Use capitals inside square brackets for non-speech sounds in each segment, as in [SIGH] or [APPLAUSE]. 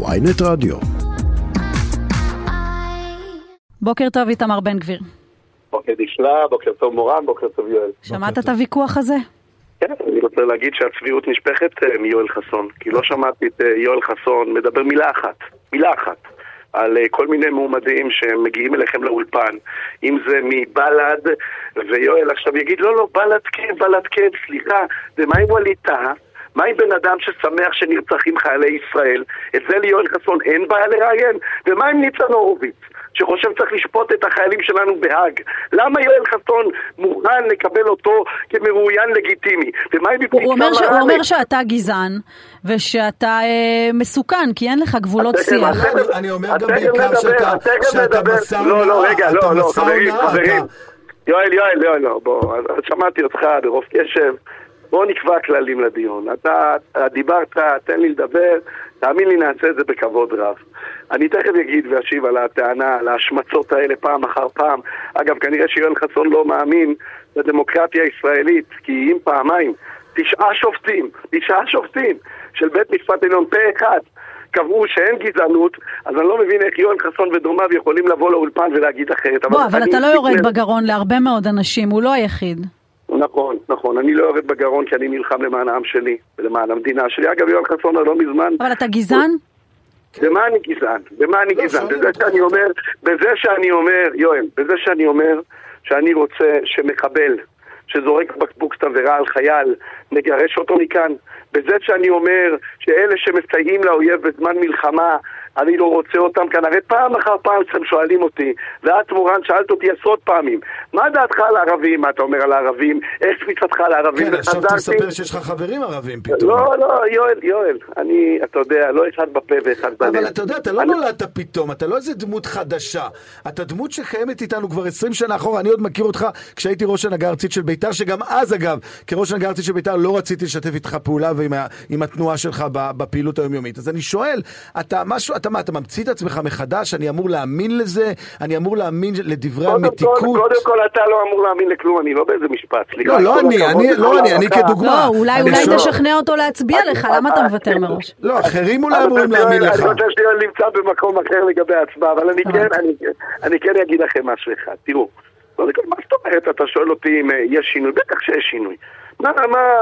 ויינט רדיו. בוקר טוב, איתמר בן גביר. בוקר נפלא, בוקר טוב מורן, בוקר טוב יואל. שמעת את הוויכוח הזה? כן, אני רוצה להגיד שהצביעות נשפכת אה, מיואל חסון, כי לא שמעתי את אה, יואל חסון מדבר מילה אחת, מילה אחת, על אה, כל מיני מועמדים שמגיעים אליכם לאולפן, אם זה מבל"ד, ויואל עכשיו יגיד, לא, לא, בל"ד כן, בל"ד כן, סליחה, ומה עם ווליד טאה? מה עם בן אדם ששמח שנרצחים חיילי ישראל? את זה ליואל חסון אין בעיה לראיין? ומה עם ניצן הורוביץ? שחושב שצריך לשפוט את החיילים שלנו בהאג. למה יואל חסון מוכן לקבל אותו כמרואיין לגיטימי? ומה עם הוא אומר, ש... הוא אומר שאתה גזען ושאתה אה, מסוכן, כי אין לך גבולות שיח. אני, אני אומר גם בעיקר שאתה, שאתה מסר לא, לא, רגע, לא, לא, חברים, חברים. יואל, יואל, יואל, לא, בוא, אז שמעתי אותך ברוב קשב. בוא נקבע כללים לדיון. אתה אתה דיברת, תן לי לדבר, תאמין לי, נעשה את זה בכבוד רב. אני תכף אגיד ואשיב על הטענה, על ההשמצות האלה פעם אחר פעם. אגב, כנראה שיואל חסון לא מאמין לדמוקרטיה הישראלית, כי אם פעמיים, תשעה שופטים, תשעה שופטים של בית משפט עליון פה אחד קבעו שאין גזענות, אז אני לא מבין איך יואל חסון ודומיו יכולים לבוא לאולפן ולהגיד אחרת. בוא, אבל אני אתה לא יורד בגרון להרבה מאוד אנשים, הוא לא היחיד. נכון, נכון. אני לא יורד בגרון כי אני נלחם למען העם שלי ולמען המדינה שלי. אגב, יואל חסון לא מזמן, אבל אתה גזען? במה אני גזען? במה אני לא, גזען? בזה. שאני אומר, בזה שאני אומר, יואל, בזה שאני אומר שאני רוצה שמחבל שזורק בקבוק תבערה על חייל, נגרש אותו מכאן. בזה שאני אומר שאלה שמסייעים לאויב בזמן מלחמה, אני לא רוצה אותם כאן. הרי פעם אחר פעם אתם שואלים אותי, ואת מורן שאלת אותי עשרות פעמים, מה דעתך על הערבים? מה אתה אומר על הערבים? איך תפיסתך על הערבים? כן, עכשיו תספר שיש לך חברים ערבים פתאום. לא, לא, יואל, יואל, אני, אתה יודע, לא אחד בפה ואחד בלב. אבל אתה יודע, אתה לא נולדת פתאום, אתה לא איזה דמות חדשה. אתה דמות שקיימת איתנו כבר 20 שנה אחורה. אני עוד מכיר אותך כשהייתי ראש הנהגה הארצית של בית"ר, שגם אז אגב, כראש הנהגה הארצית של בית"ר לא רציתי לשתף איתך פעולה ועם התנועה שלך בפעילות היומיומית. אז אני שואל, אתה משהו, אתה מה, אתה ממציא את עצמך מחדש? אני אמור להאמין לזה? אני אמור להאמין לדברי קודם המתיקות? קודם כל אתה לא אמור להאמין לכלום, אני לא באיזה משפט, סליחה. לא, לא אני, אני- לא אני, אני. כדוגמה. לא, אולי אני אולי שואל- תשכנע אותו להצביע לך, למה אתה מוותר מראש? [LAUGHS] לא, אחרים אולי אמורים רוצה להאמין לך. אני רוצה שיואל נמצא במקום אחר לגבי ההצבעה, אבל אני כן, אני כן אגיד לכם משהו אחד. תראו, קודם כל, מה זאת אומרת? אתה שואל אותי אם אה, יש שינוי? בטח שיש שינוי. מה, מה,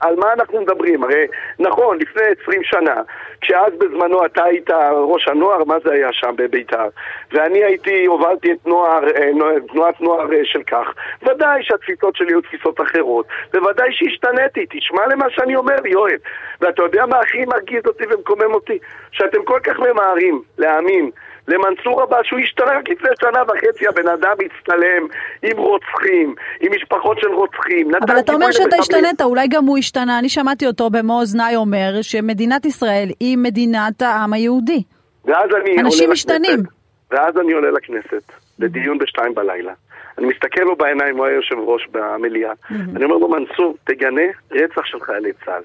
על מה אנחנו מדברים? הרי נכון, לפני 20 שנה, כשאז בזמנו אתה היית ראש הנוער, מה זה היה שם בביתר? ואני הייתי, הובלתי את נוער, אה, תנועת נוער אה, של כך. ודאי שהתפיסות שלי היו תפיסות אחרות. בוודאי שהשתניתי, תשמע למה שאני אומר, יואל. ואתה יודע מה הכי מרגיז אותי ומקומם אותי? שאתם כל כך ממהרים להאמין למנסור עבאס שהוא רק לפני שנה וחצי, הבן אדם הצטלם עם רוצחים, עם משפחות של רוצחים. אבל אתה אומר שאתה. השתנית, אולי גם הוא השתנה. אני שמעתי אותו במו אוזניי אומר שמדינת ישראל היא מדינת העם היהודי. ואז אני אנשים משתנים. לכנסת, ואז אני עולה לכנסת, לדיון בשתיים בלילה. אני מסתכל לו בעיניים, הוא היה יושב ראש במליאה. אני אומר לו, מנסור, תגנה רצח של חיילי צה"ל.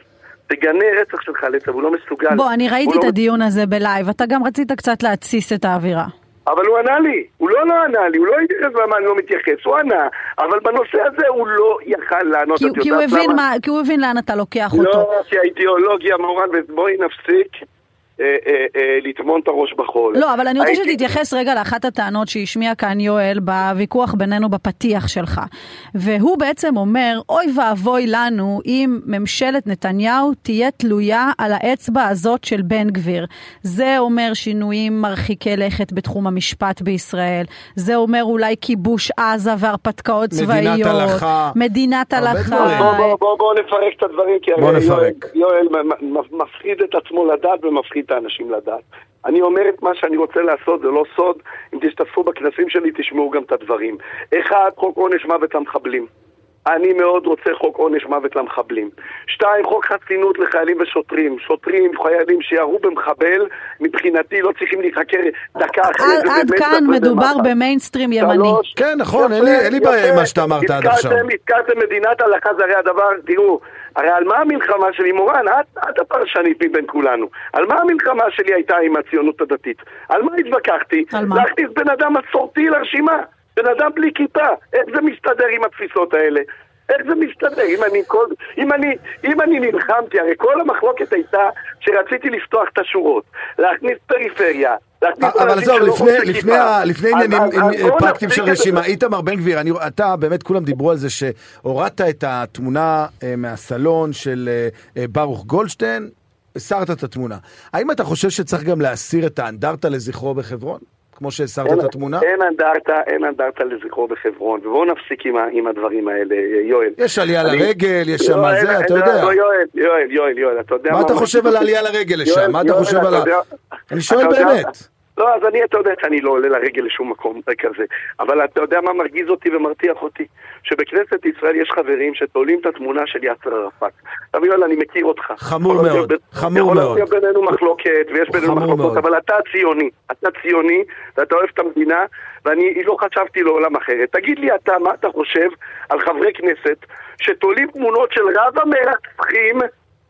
תגנה רצח של חיילי צה"ל, הוא לא מסוגל. בוא, אני ראיתי לא את הדיון הזה בלייב, אתה גם רצית קצת להתסיס את האווירה. אבל הוא ענה לי, הוא לא לא ענה לי, הוא לא התייחס למה אני לא מתייחס, הוא ענה, אבל בנושא הזה הוא לא יכל לענות. כי, כי, הוא הבין? מה, כי הוא הבין לאן אתה לוקח אותו. לא, כי האידיאולוגיה, מורן, ובואי נפסיק לטמון את הראש בחול. לא, אבל אני רוצה הייתי- שתתייחס רגע לאחת הטענות שהשמיע כאן יואל בוויכוח בינינו בפתיח שלך. והוא בעצם אומר, אוי ואבוי לנו אם ממשלת נתניהו תהיה תלויה על האצבע הזאת של בן גביר. זה אומר שינויים מרחיקי לכת בתחום המשפט בישראל. זה אומר אולי כיבוש עזה והרפתקאות מדינת צבאיות. הלכה. מדינת הלכה. דברים. בוא, בוא, בוא, בוא נפרק את הדברים, כי הרי. יואל, יואל מפחיד את עצמו לדעת ומפחיד את האנשים לדעת. אני אומר את מה שאני רוצה לעשות, זה לא סוד. אם תשתתפו בכנסים שלי, תשמעו גם את הדברים. אחד, חוק עונש מוות למחבלים. אני מאוד רוצה חוק עונש מוות למחבלים. שתיים, חוק חסינות לחיילים ושוטרים. שוטרים, חיילים שירו במחבל, מבחינתי לא צריכים להיחקר דקה אחרי עד, זה. עד כאן מדובר במח"ש. במיינסטרים ימני. כן, נכון, אין לי- בעיה עם. מה שאתה אמרת עד עכשיו. הזכרתם מדינת הלכה, זה הרי הדבר, תראו, הרי על מה המלחמה שלי, מורן, את, את הפרשנית מבין כולנו, על מה המלחמה שלי הייתה עם הציונות הדתית? על מה התווכחתי? על מה? להכניס בן אדם מסורתי לרשימה, בן אדם בלי כיפה, איך זה מסתדר עם התפיסות האלה? איך זה מסתדר? אם אני, כל, אם, אני, אם אני נלחמתי, הרי כל המחלוקת הייתה שרציתי לפתוח את השורות, להכניס פריפריה, אבל עזוב, לפני עניינים פרקטיים של רשימה, איתמר בן גביר, אתה, באמת כולם דיברו על זה שהורדת את התמונה אה, מהסלון של אה, אה, ברוך גולדשטיין, הסרת את התמונה. האם אתה חושב שצריך גם להסיר את האנדרטה לזכרו בחברון? כמו שהסרת את התמונה? אין אנדרטה, אין אנדרטה לזכרו בחברון, ובואו נפסיק עם, עם הדברים האלה, יואל. יש עלייה אני... לרגל, יש שם לא, זה, אתה יודע. לא, יואל, יואל, יואל, יואל, אתה יודע מה... מה אתה חושב על העלייה לרגל לשם? מה אתה חושב על ה... אני שואל באמת. לא, אז אני, אתה יודע שאני לא עולה לרגל לשום מקום כזה. אבל אתה יודע מה מרגיז אותי ומרתיח אותי? שבכנסת ישראל יש חברים שתולים את התמונה של יאסר ערפאת. יואל, אני מכיר אותך. חמור מאוד, חמור מאוד. יכול להיות בינינו מחלוקת, ויש בינינו מחלוקות, אבל אתה ציוני. אתה ציוני, ואתה אוהב את המדינה, ואני לא חשבתי לעולם אחרת. תגיד לי אתה, מה אתה חושב על חברי כנסת שתולים תמונות של רב המרצחים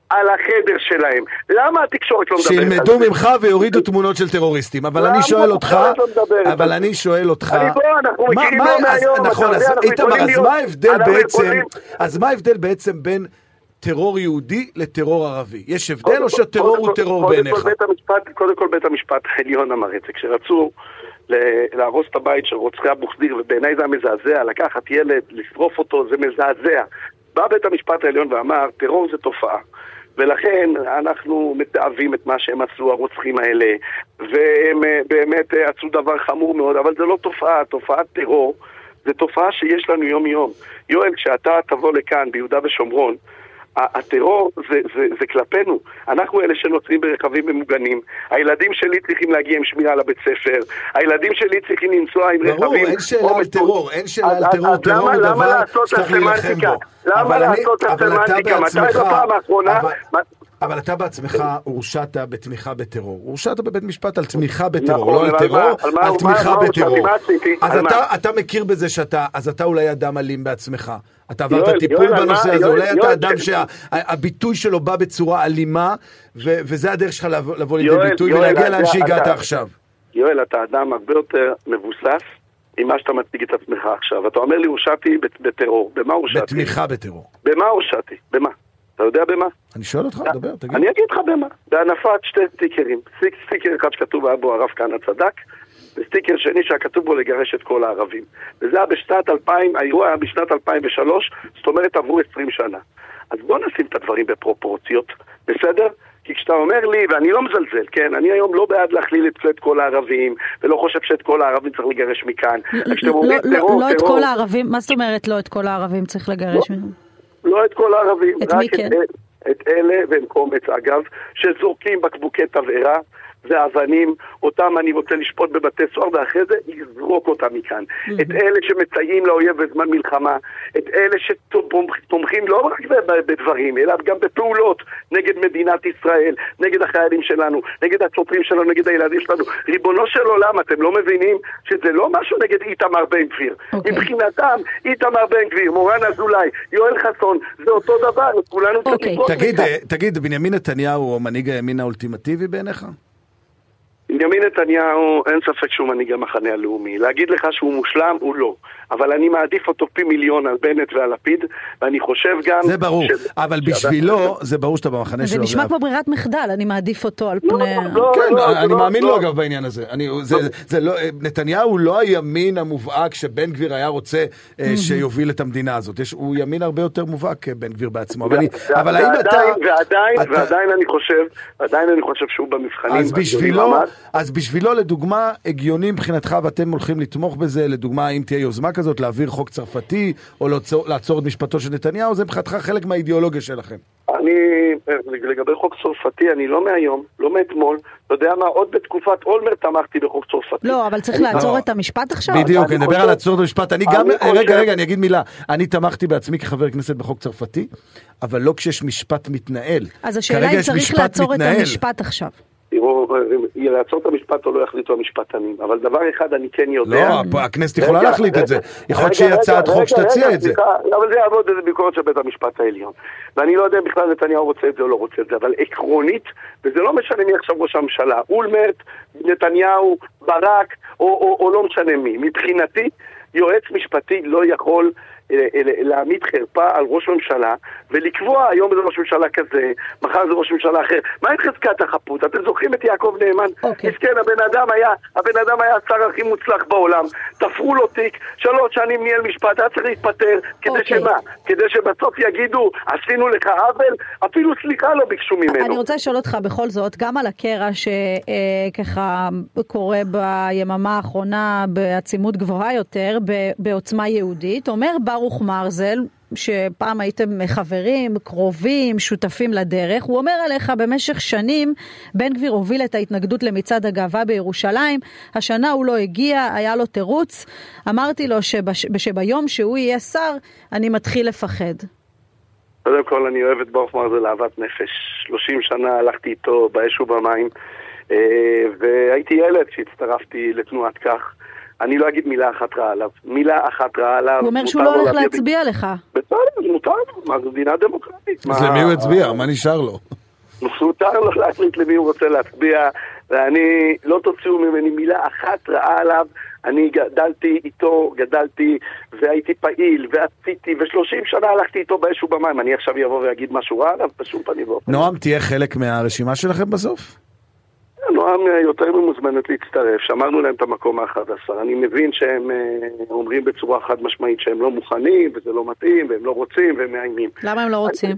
על החדר שלהם. למה התקשורת לא מדברת על זה? שילמדו ממך ויורידו תמונות של טרוריסטים. אבל אני שואל אותך, לא אבל אני שואל אותך... לא. נכון, אז איתמר, אז מה ההבדל בעצם, אז מה ההבדל בעצם בין... טרור יהודי לטרור ערבי. יש הבדל או שטרור הוא טרור בעיניך? קודם כל בית המשפט העליון אמר את זה. כשרצו להרוס את הבית של רוצחי אבו חדיר, ובעיניי זה היה מזעזע, לקחת ילד, לשרוף אותו, זה מזעזע. בא בית המשפט העליון ואמר, טרור זה תופעה. ולכן אנחנו מתעבים את מה שהם עשו, הרוצחים האלה, והם אה, באמת אה, עשו דבר חמור מאוד, אבל זה לא תופעה, תופעת טרור זה תופעה שיש לנו יום-יום. יואל, כשאתה תבוא לכאן, ביהודה ושומרון, הטרור זה, זה, זה כלפינו. אנחנו אלה שנוצרים ברכבים ממוגנים. הילדים שלי צריכים להגיע עם שמירה לבית ספר. הילדים שלי צריכים לנסוע עם ברור, רכבים... ברור, אין שאלה על טרור. אין שאלה על טרור. טרור הוא דבר שצריך להילחם בו. למה לעשות את הסמנטיקה? מתי בפעם האחרונה... אבל אתה בעצמך הורשעת בתמיכה בטרור. הורשעת בבית משפט על תמיכה בטרור, נכון, לא על טרור, על תמיכה בטרור. אז אתה מכיר בזה שאתה, אז אתה אולי אדם אלים בעצמך. אתה עברת טיפול בנושא הזה, אולי אתה אדם שהביטוי שלו בא בצורה אלימה, וזה הדרך שלך לבוא לידי ביטוי ולהגיע לאן שהגעת עכשיו. יואל, אתה אדם הרבה יותר מבוסס ממה שאתה מציג את עצמך עכשיו. אתה אומר לי, הורשעתי בטרור. במה הורשעתי? בתמיכה בטרור. במה הורשעתי? במה? אתה יודע במה? אני שואל אותך, דבר, תגיד. אני אגיד לך במה. בהנפת שתי סטיקרים. סטיקר אחד שכתוב היה בו הרב כהנא צדק, וסטיקר שני שהיה כתוב בו לגרש את כל הערבים. וזה היה בשנת 2000, האירוע היה בשנת 2003, זאת אומרת עברו 20 שנה. אז בוא נשים את הדברים בפרופורציות, בסדר? כי כשאתה אומר לי, ואני לא מזלזל, כן, אני היום לא בעד להכליל את, את כל הערבים, ולא חושב שאת כל הערבים צריך לגרש מכאן. לא, אומרים לא, טרור, לא טרור... את כל הערבים, מה זאת אומרת לא את כל הערבים צריך לגרש מכאן? לא את כל הערבים, את מי כן? את, את אלה, והם קומץ אגב, שזורקים בקבוקי תבערה ואבנים, אותם אני רוצה לשפוט בבתי סוהר, ואחרי זה לזרוק אותם מכאן. Mm-hmm. את אלה שמסייעים לאויב בזמן מלחמה, את אלה שתומכים לא רק בדברים, אלא גם בפעולות נגד מדינת ישראל, נגד החיילים שלנו, נגד השוטרים שלנו, נגד הילדים שלנו. ריבונו של עולם, אתם לא מבינים שזה לא משהו נגד איתמר בן גביר. Okay. אוקיי. מבחינתם, איתמר בן גביר, מורן אזולאי, יואל חסון, זה אותו דבר, כולנו okay. צריכים... אוקיי. תגיד, תגיד, בנימין נתניהו הוא מנהיג הימין האולטימטיבי בעיניך? בנימין נתניהו, אין ספק שהוא מנהיג המחנה הלאומי. להגיד לך שהוא מושלם, הוא לא. אבל אני מעדיף אותו פי מיליון על בנט ועל לפיד, ואני חושב גם... זה ברור, ש... אבל בשבילו, זה ברור שאתה במחנה שלו. זה נשמע כמו ברירת מחדל, אני מעדיף אותו על לא, פני... לא, לא, כן, לא, אני לא, מאמין לא. לו אגב בעניין הזה. אני, זה, זה, זה לא, נתניהו לא הימין המובהק שבן גביר היה רוצה אה, שיוביל את המדינה הזאת. יש, הוא ימין הרבה יותר מובהק, אה, בן גביר בעצמו. אבל, האם אתה... ועדיין, אתה... ועדיין אני חושב, עדיין אני חושב שהוא במבחנים. אז בשבילו, אז בשבילו, לדוגמה, הגיוני מבחינתך, ואתם הולכים לתמוך בזה, לדוגמה, אם תהיה יוזמה כזאת, להעביר חוק צרפתי, או לעצור, לעצור את משפטו של נתניהו, זה מבחינתך חלק מהאידיאולוגיה שלכם. אני, לגבי חוק צרפתי, אני לא מהיום, לא מאתמול, אתה יודע מה, עוד בתקופת אולמרט תמכתי בחוק צרפתי. לא, אבל צריך לעצור לא. את המשפט עכשיו? בדיוק, נדבר על לעצור את המשפט. אני גם, רגע, רגע, אני אגיד מילה. אני תמכתי בעצמי כחבר כנסת בחוק צרפתי, אבל לא כשיש משפט מתנהל. אז השאלה אם צריך לעצור את המשפט עכשיו. תראו, לעצור את המשפט או לא יחליטו המשפטנים, אבל דבר אחד אני כן יודע... לא, הכנסת יכולה להחליט את זה. יכול להיות שיהיה הצעת חוק שתציע את זה. אבל זה יעבוד איזה ביקורת של בית המשפט העליון. ואני לא יודע אם בכלל נתניהו רוצה את זה או לא רוצה את זה, אבל עקרונית, וזה לא משנה מי עכשיו ראש הממשלה, אולמרט, נתניהו, ברק, או לא משנה מי. מבחינתי, יועץ משפטי לא יכול להעמיד חרפה על ראש ממשלה ולקבוע היום זה ראש ממשלה כזה, מחר זה ראש ממשלה אחר. מה עם חזקת החפות? אתם זוכרים את יעקב נאמן? אוקיי. מסכן, הבן אדם היה, הבן אדם היה השר הכי מוצלח בעולם, תפרו לו תיק, שלוש שנים ניהל משפט, היה צריך להתפטר, כדי אוקיי. שמה? כדי שבסוף יגידו, עשינו לך עוול? אפילו סליחה לא ביקשו ממנו. אני רוצה לשאול אותך בכל זאת, גם על הקרע שככה קורה ביממה האחרונה בעצימות גבוהה יותר, בעוצמה יהודית, אומר ברוך מרזל, שפעם הייתם חברים, קרובים, שותפים לדרך, הוא אומר עליך במשך שנים, בן גביר הוביל את ההתנגדות למצעד הגאווה בירושלים, השנה הוא לא הגיע, היה לו תירוץ, אמרתי לו שבש, שביום שהוא יהיה שר, אני מתחיל לפחד. קודם כל, אני אוהב את ברוך מרזל אהבת נפש. 30 שנה הלכתי איתו באש ובמים, אה, והייתי ילד כשהצטרפתי לתנועת כך. אני לא אגיד מילה אחת רעה עליו. מילה אחת רעה עליו. הוא אומר שהוא לא הולך להצביע לך. בסדר, מותר לו, מה זו מדינה דמוקרטית? אז מה- למי הוא הצביע? מה נשאר לו? [LAUGHS] מותר לו להחליט למי הוא רוצה להצביע, ואני, לא תוציאו ממני מילה אחת רעה עליו. אני גדלתי איתו, גדלתי, והייתי פעיל, ועשיתי, ושלושים שנה הלכתי איתו באש ובמים. אני עכשיו אבוא ואגיד משהו רע עליו? בשום פנים ואופן. נועם, תהיה חלק מהרשימה שלכם בסוף? נועם יותר ממוזמנת להצטרף, שמרנו להם את המקום ה-11. אני מבין שהם אה, אומרים בצורה חד משמעית שהם לא מוכנים, וזה לא מתאים, והם לא רוצים, והם מאיימים. למה הם לא רוצים?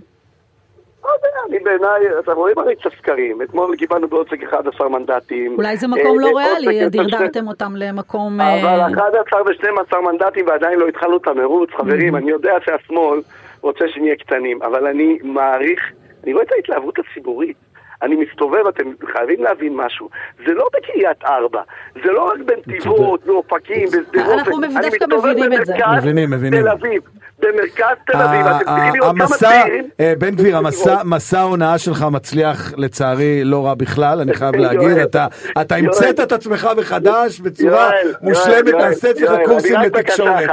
לא יודע, אני בעיניי, אתם רואים הרי את הסקרים, אתמול קיבלנו בעוצק 11 מנדטים. אולי זה מקום אה, לא אה, ריאלי, דרדרתם אותם למקום... אבל 11 ו-12 מנדטים ועדיין לא התחלנו את המרוץ, חברים, אני יודע שהשמאל רוצה שנהיה קטנים, אבל אני מעריך, אני רואה את ההתלהבות הציבורית. אני מסתובב, אתם חייבים להבין משהו. זה לא בקריית ארבע, זה לא רק בנתיבות, באופקים, בשדרות. אנחנו אני דווקא מבינים את זה. מבינים, מבינים. תל אביב, במרכז תל אביב, אתם צריכים לראות כמה צעירים. אה, בן גביר, המסע, ההונאה שלך מצליח לצערי לא רע בכלל, אני חייב להגיד, אתה. המצאת את עצמך מחדש בצורה מושלמת, נעשית לך קורסים לתקשורת.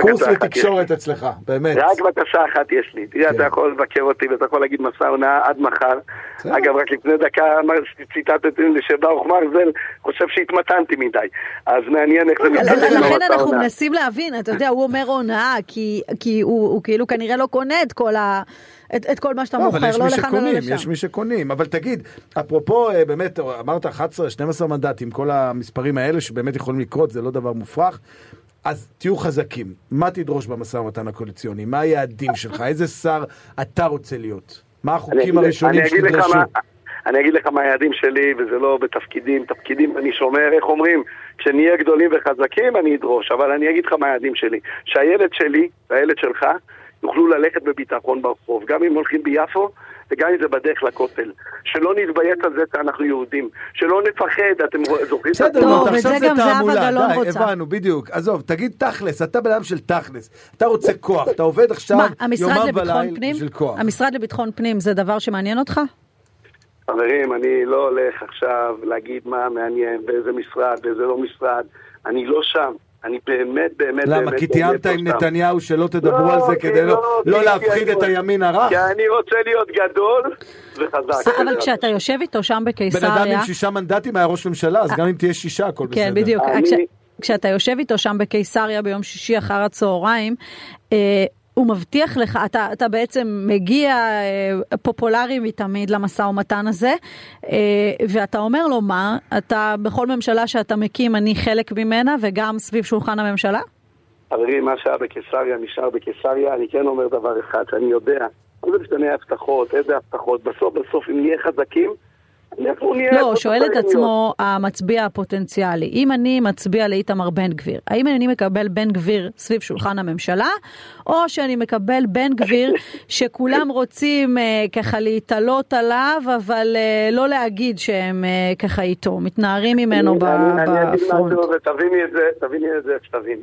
קורס לתקשורת אצלך, באמת. רק בקשה אחת יש לי. תראה, כן. אתה יכול לבקר אותי ואתה יכול להגיד מסע הונאה עד מחר. אגב, רק לפני דקה ציטטתם לי שברוך מרזל חושב שהתמתנתי מדי. אז מעניין איך זה אז מתקדם לכן אנחנו. מנסים להבין, אתה יודע, הוא אומר הונאה, כי, כי הוא, הוא כאילו כנראה לא קונה את כל, ה, את, את כל מה שאתה לא, מוכר, אבל לא לכאן ולא לשם. יש מי שקונים. אבל תגיד, אפרופו, אה, באמת, אמרת 11, 12 מנדטים, כל המספרים האלה שבאמת יכולים לקרות, זה לא דבר מופרך. אז תהיו חזקים. מה תדרוש במשא ומתן הקואליציוני? מה היעדים שלך? איזה שר אתה רוצה להיות? מה החוקים הראשונים שתדרשו? אני אגיד לך מה היעדים שלי, וזה לא בתפקידים, תפקידים אני שומר, איך אומרים, כשנהיה גדולים וחזקים אני אדרוש, אבל אני אגיד לך מה היעדים שלי. שהילד שלי והילד שלך יוכלו ללכת בביטחון ברחוב, גם אם הולכים ביפו וגם אם זה בדרך לכותל. שלא נתביית על זה שאנחנו יהודים, שלא נפחד, אתם זוכרים? את בסדר, טוב, עכשיו זה זה גם זהבה תעמולה, די. הבנו, בדיוק. עזוב, תגיד תכלס, אתה בן אדם של תכלס. אתה רוצה כוח, אתה עובד עכשיו יומם וליל פנים? בשביל כוח. המשרד לביטחון פנים זה דבר שמעניין אותך? חברים, אני לא הולך עכשיו להגיד מה מעניין, באיזה משרד, באיזה לא משרד. אני לא שם. אני באמת, באמת, למה? באמת, כי באמת תיאמת לא עם שם. נתניהו שלא תדברו לא, על זה כי כדי לא- כי לא כי להפחיד את הימין הרך? כי אני רוצה להיות גדול וחזק. אבל כשאתה יושב איתו שם בן אדם בקיסריה, עם שישה מנדטים היה ראש ממשלה, אז גם אם תהיה שישה, הכל בסדר. כן, בדיוק. אני- כש, כשאתה יושב איתו שם בקיסריה ביום שישי אחר הצהריים, אה, הוא מבטיח לך, אתה, אתה בעצם מגיע אה, פופולרי מתמיד למשא ומתן הזה, אה, ואתה אומר לו מה, אתה בכל ממשלה שאתה מקים אני חלק ממנה וגם סביב שולחן הממשלה? חברים, מה שהיה בקיסריה נשאר בקיסריה. אני כן אומר דבר אחד, שאני יודע, מה זה משנה הבטחות, איזה הבטחות. בסוף, בסוף, אם נהיה חזקים. לא, שואל את. עצמו המצביע הפוטנציאלי, אם אני מצביע לאיתמר בן גביר, האם אני מקבל בן גביר סביב שולחן הממשלה, או שאני מקבל בן גביר [LAUGHS] שכולם רוצים אה, ככה להתעלות עליו, אבל אה, לא להגיד שהם אה, ככה איתו, מתנערים ממנו אני- אני אגיד בפרונט. משהו, ותביני את זה, תביני את זה, שתביני.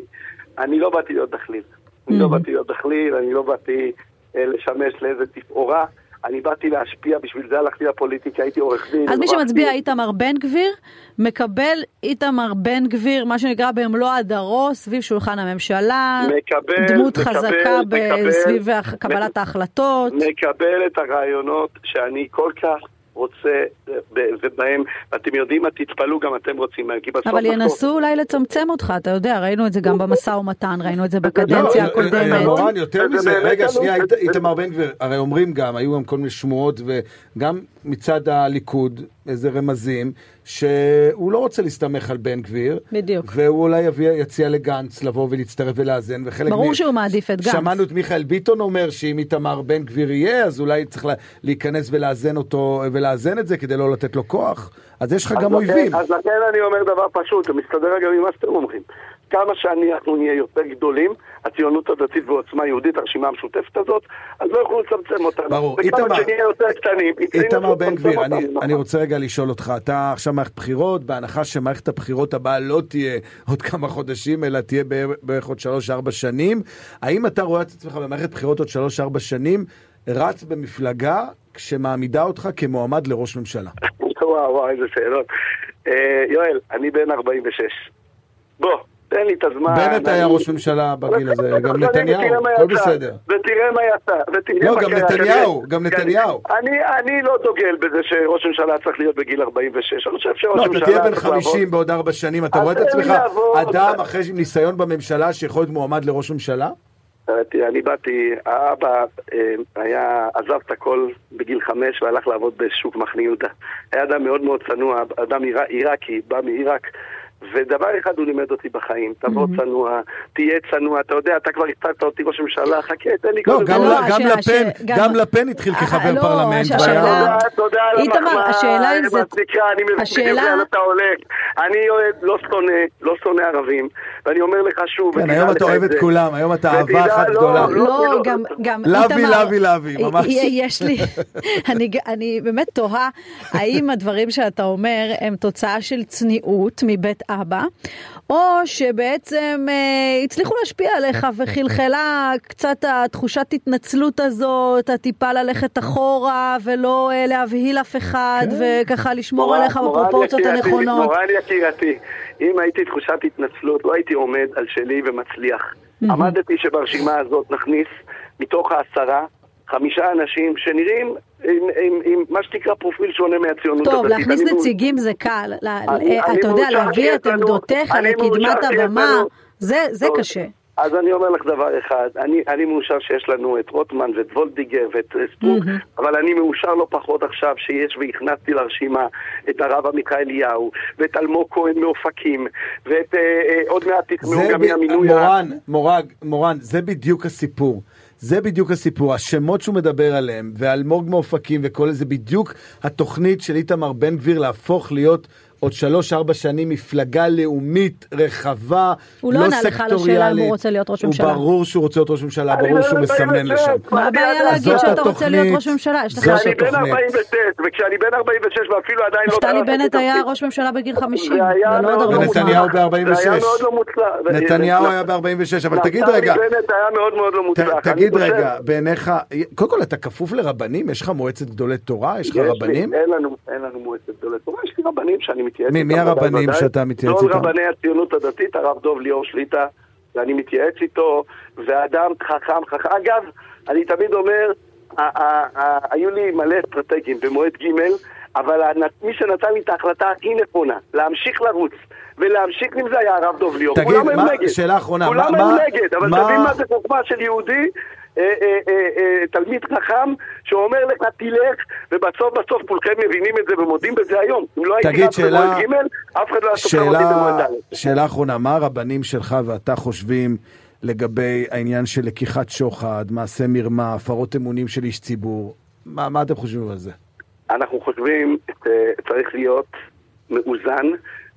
אני לא באתי להיות דחליל. אני לא Mhm. באתי להיות דחליל, אני לא באתי אה, לשמש לאיזה תפאורה. אני באתי להשפיע, בשביל זה הלכתי לפוליטיקה, הייתי עורך דין. אז מי שמצביע איתמר בן גביר, מקבל איתמר בן גביר, מה שנקרא במלוא הדרו, סביב שולחן הממשלה, מקבל, דמות מקבל, חזקה מקבל, סביב קבלת ההחלטות. מקבל את הרעיונות שאני כל כך רוצה, ובהם, ואתם יודעים מה, תתפלאו גם אתם רוצים כי בסוף... אבל ינסו אולי לצמצם אותך, אתה יודע, ראינו את זה גם במשא ומתן, ראינו את זה בקדנציה לא, הקודמת. מורן, יותר זה מזה, רגע, תלוי. שנייה, איתמר בן גביר, הרי אומרים גם, היו גם כל מיני שמועות, וגם מצד הליכוד, איזה רמזים, שהוא לא רוצה להסתמך על בן גביר. בדיוק. והוא אולי יביא, יציע לגנץ לבוא ולהצטרף ולאזן, וחלק... ברור מ- שהוא מעדיף את גנץ. שמענו את מיכאל ביטון אומר שאם איתמר בן גביר יהיה, אז אולי צריך לה- להיכנס ולאזן אותו, ולאזן את זה כדי לא לתת לו כוח. אז יש לך אז גם לכן- אויבים. אז לכן אני אומר דבר פשוט, זה מסתדר אגב עם מה שאתם אומרים. כמה שאנחנו נהיה יותר גדולים, הציונות הדתית ועוצמה יהודית, הרשימה המשותפת הזאת, אז לא יוכלו לצמצם אותנו. ברור. וכמה איתמר- שנהיה יותר קטנים, איתמר בן גביר, אני, אני. רוצה רגע לשאול אותך, אתה עכשיו מערכת בחירות, בהנחה שמערכת הבחירות הבאה לא תהיה עוד כמה חודשים, אלא תהיה בערך- עוד שלוש-ארבע שנים, האם אתה רואה את עצמך במערכת בחירות עוד שלוש-ארבע שנים, רץ במפלגה שמעמידה אותך כמועמד לראש ממשלה? וואו, וואו, איזה שאלות. אה, יואל, אני בן 46. בוא, תן לי את הזמן. בנט היה ראש ממשלה בגיל הזה, [LAUGHS] גם נתניהו, הכל בסדר. ותראה מה יצא, ותראה לא, גם. נתניהו, גם נתניהו. אני, לא דוגל בזה שראש ממשלה צריך להיות בגיל 46. אני חושב שראש לא, ממשלה... אתה תהיה בן צריך לעבוד. 50 בעוד ארבע שנים, אתה רואה את לי עצמך. אדם אחרי ניסיון בממשלה שיכול להיות מועמד לראש ממשלה? אה, אני באתי, האבא אה, היה, עזב את הכל בגיל חמש והלך לעבוד בשוק מחנה יהודה. היה אדם מאוד מאוד צנוע, אדם עירא- עיראקי, בא מעיראק. ודבר אחד הוא לימד אותי בחיים, תבוא צנוע, תהיה צנוע, אתה יודע, אתה כבר הצגת אותי ראש ממשלה, חכה, תן לי לא, קודם לא, גם השאלה לפן, ש- גם- גם לפן התחיל אה, כחבר לא, פרלמנט. השאלה- והיה- תודה, תודה על המחמאה, השאלה אם זה- אני מבין השאלה- לאן אתה הולך. אני אוהב, לא שונא, לא שונא ערבים, ואני אומר לך שוב, כן, היום אתה אוהב את. כולם, היום אתה אהבה אחת לא, גדולה. לא, לא, לא. גם, גם [LAUGHS] לוי, איתמר, לוי, לוי, ממש. י- יש לי, [LAUGHS] אני, אני באמת תוהה האם הדברים שאתה אומר הם תוצאה של צניעות מבית אבא, או שבעצם אה, הצליחו להשפיע עליך וחלחלה קצת התחושת התנצלות הזאת, הטיפה ללכת אחורה ולא אה, להבהיל אף אחד, וככה לשמור מורן- עליך מורן בפרופורציות יקירתי, הנכונות. מורן יקירתי, אם הייתי תחושת התנצלות, לא הייתי עומד על שלי ומצליח. עמדתי שברשימה הזאת נכניס מתוך העשרה חמישה אנשים שנראים עם, עם, עם מה שנקרא פרופיל שונה מהציונות טוב, הדתית. להכניס אני מאושר- נציגים זה קל, אני- אה, אני אתה יודע, להביא את עמדותיך לקדמת הבמה, זה זה טוב, קשה. אז אני אומר לך דבר אחד, אני, אני מאושר שיש לנו את רוטמן ואת וולדיגר ואת סטרוק, אבל אני מאושר לא פחות עכשיו שיש והכנסתי לרשימה את הרב עמיחי אליהו ואת אלמוג כהן מאופקים ואת אה, אה, עוד מעט זה גם מהמינוי מורן, מורג, מורן, זה בדיוק הסיפור. זה בדיוק הסיפור, השמות שהוא מדבר עליהם, ואלמוג מאופקים וכל זה, בדיוק התוכנית של איתמר בן גביר להפוך להיות עוד שלוש-ארבע שנים מפלגה לאומית רחבה, הוא לא לא ענה לך על השאלה סקטוריאלית. אם הוא רוצה להיות ראש ממשלה. הוא ברור שהוא רוצה להיות ראש ממשלה, אני ברור לא שהוא מסמן אני לשם. מה הבעיה להגיד שאתה רוצה להיות ראש ממשלה? יש לך... זאת כשאני בן התוכנית. 46, וכשאני בן 46 ואפילו עדיין לא... נפתלי בנט היה ראש ממשלה בגיל 50, זה היה זה לא עוד לא הרבה. ונתניהו זמן. ב-46. זה היה מאוד לא מוצלח. נתניהו היה ב-46, אבל תגיד נפתלי רגע, בנט היה מאוד מאוד לא מוצלח. תגיד רגע, בעיניך, קודם כל אתה כפוף לרבנים? יש לך מועצת גדולי תורה? יש לך רבנים? אין לנו, מועצת גדולי תורה, יש רבנים שאני מתייעץ איתם. מי הרבנים. שאתה מתייעץ כל איתם? רבני הציונות הדתית, הרב דוב ליאור שליטה, ואני מתייעץ איתו, ואדם חכם, חכם. אגב, אני תמיד אומר, היו לי מלא אסטרטגים במועד ג', אבל מי שנתן לי את ההחלטה הכי נכונה, להמשיך לרוץ. ולהמשיך עם זה היה הרב דוב ליאור. תגיד, מה- נגד. שאלה אחרונה, כולם מה- נגד, אבל מה- תבין מה זה חוכמה של יהודי, אה, אה, אה, תלמיד חכם, שאומר לך תלך, ובסוף בסוף כולכם מבינים את זה ומודים בזה היום. אם לא הייתי רץ במועד שאלה- ג', אף אחד לא היה סופר אותי במועד ד'. שאלה אחרונה, מה הרבנים שלך ואתה חושבים לגבי העניין של לקיחת שוחד, מעשה מרמה, הפרות אמונים של איש ציבור? מה, מה אתם חושבים על זה? אנחנו חושבים שצריך להיות מאוזן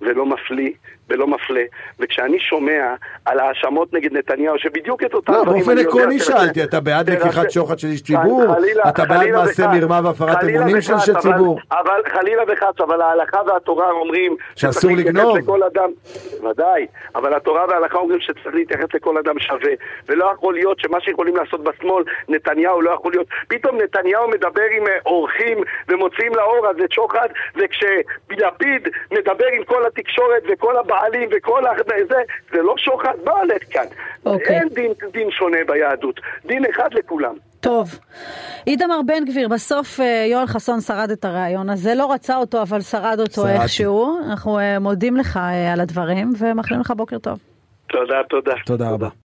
ולא מפליא ולא מפלה. וכשאני שומע על האשמות נגד נתניהו, שבדיוק את אותם לא, דברים... באופן עקרוני שאלתי, אתה בעד לקיחת שוחד של איש ציבור? אתה בעד מעשה. מרמה והפרת אמונים של וחס, איש אבל- ציבור? אבל חלילה וחס, אבל ההלכה והתורה אומרים... שאסור לגנוב. לכל אדם, ודאי, אבל התורה וההלכה אומרים שצריך להתייחס לכל אדם שווה. ולא יכול להיות שמה שיכולים לעשות בשמאל, נתניהו לא יכול להיות. פתאום נתניהו מדבר עם אה, אורחים ומוציאים לאור את שוחד, וכשלפיד מדבר עם כל התקשורת וכל הבעלים וכל ה... זה, זה לא שוחד, מה הולך כאן? אוקיי. אין דין, דין שונה ביהדות, דין אחד לכולם. טוב. איתמר בן גביר, בסוף אה, יואל חסון שרד את הריאיון הזה, לא רצה אותו, אבל שרד אותו שרדתי. איכשהו. אנחנו אה, מודים לך אה, על הדברים ומאחלים לך בוקר טוב. תודה, תודה. תודה רבה.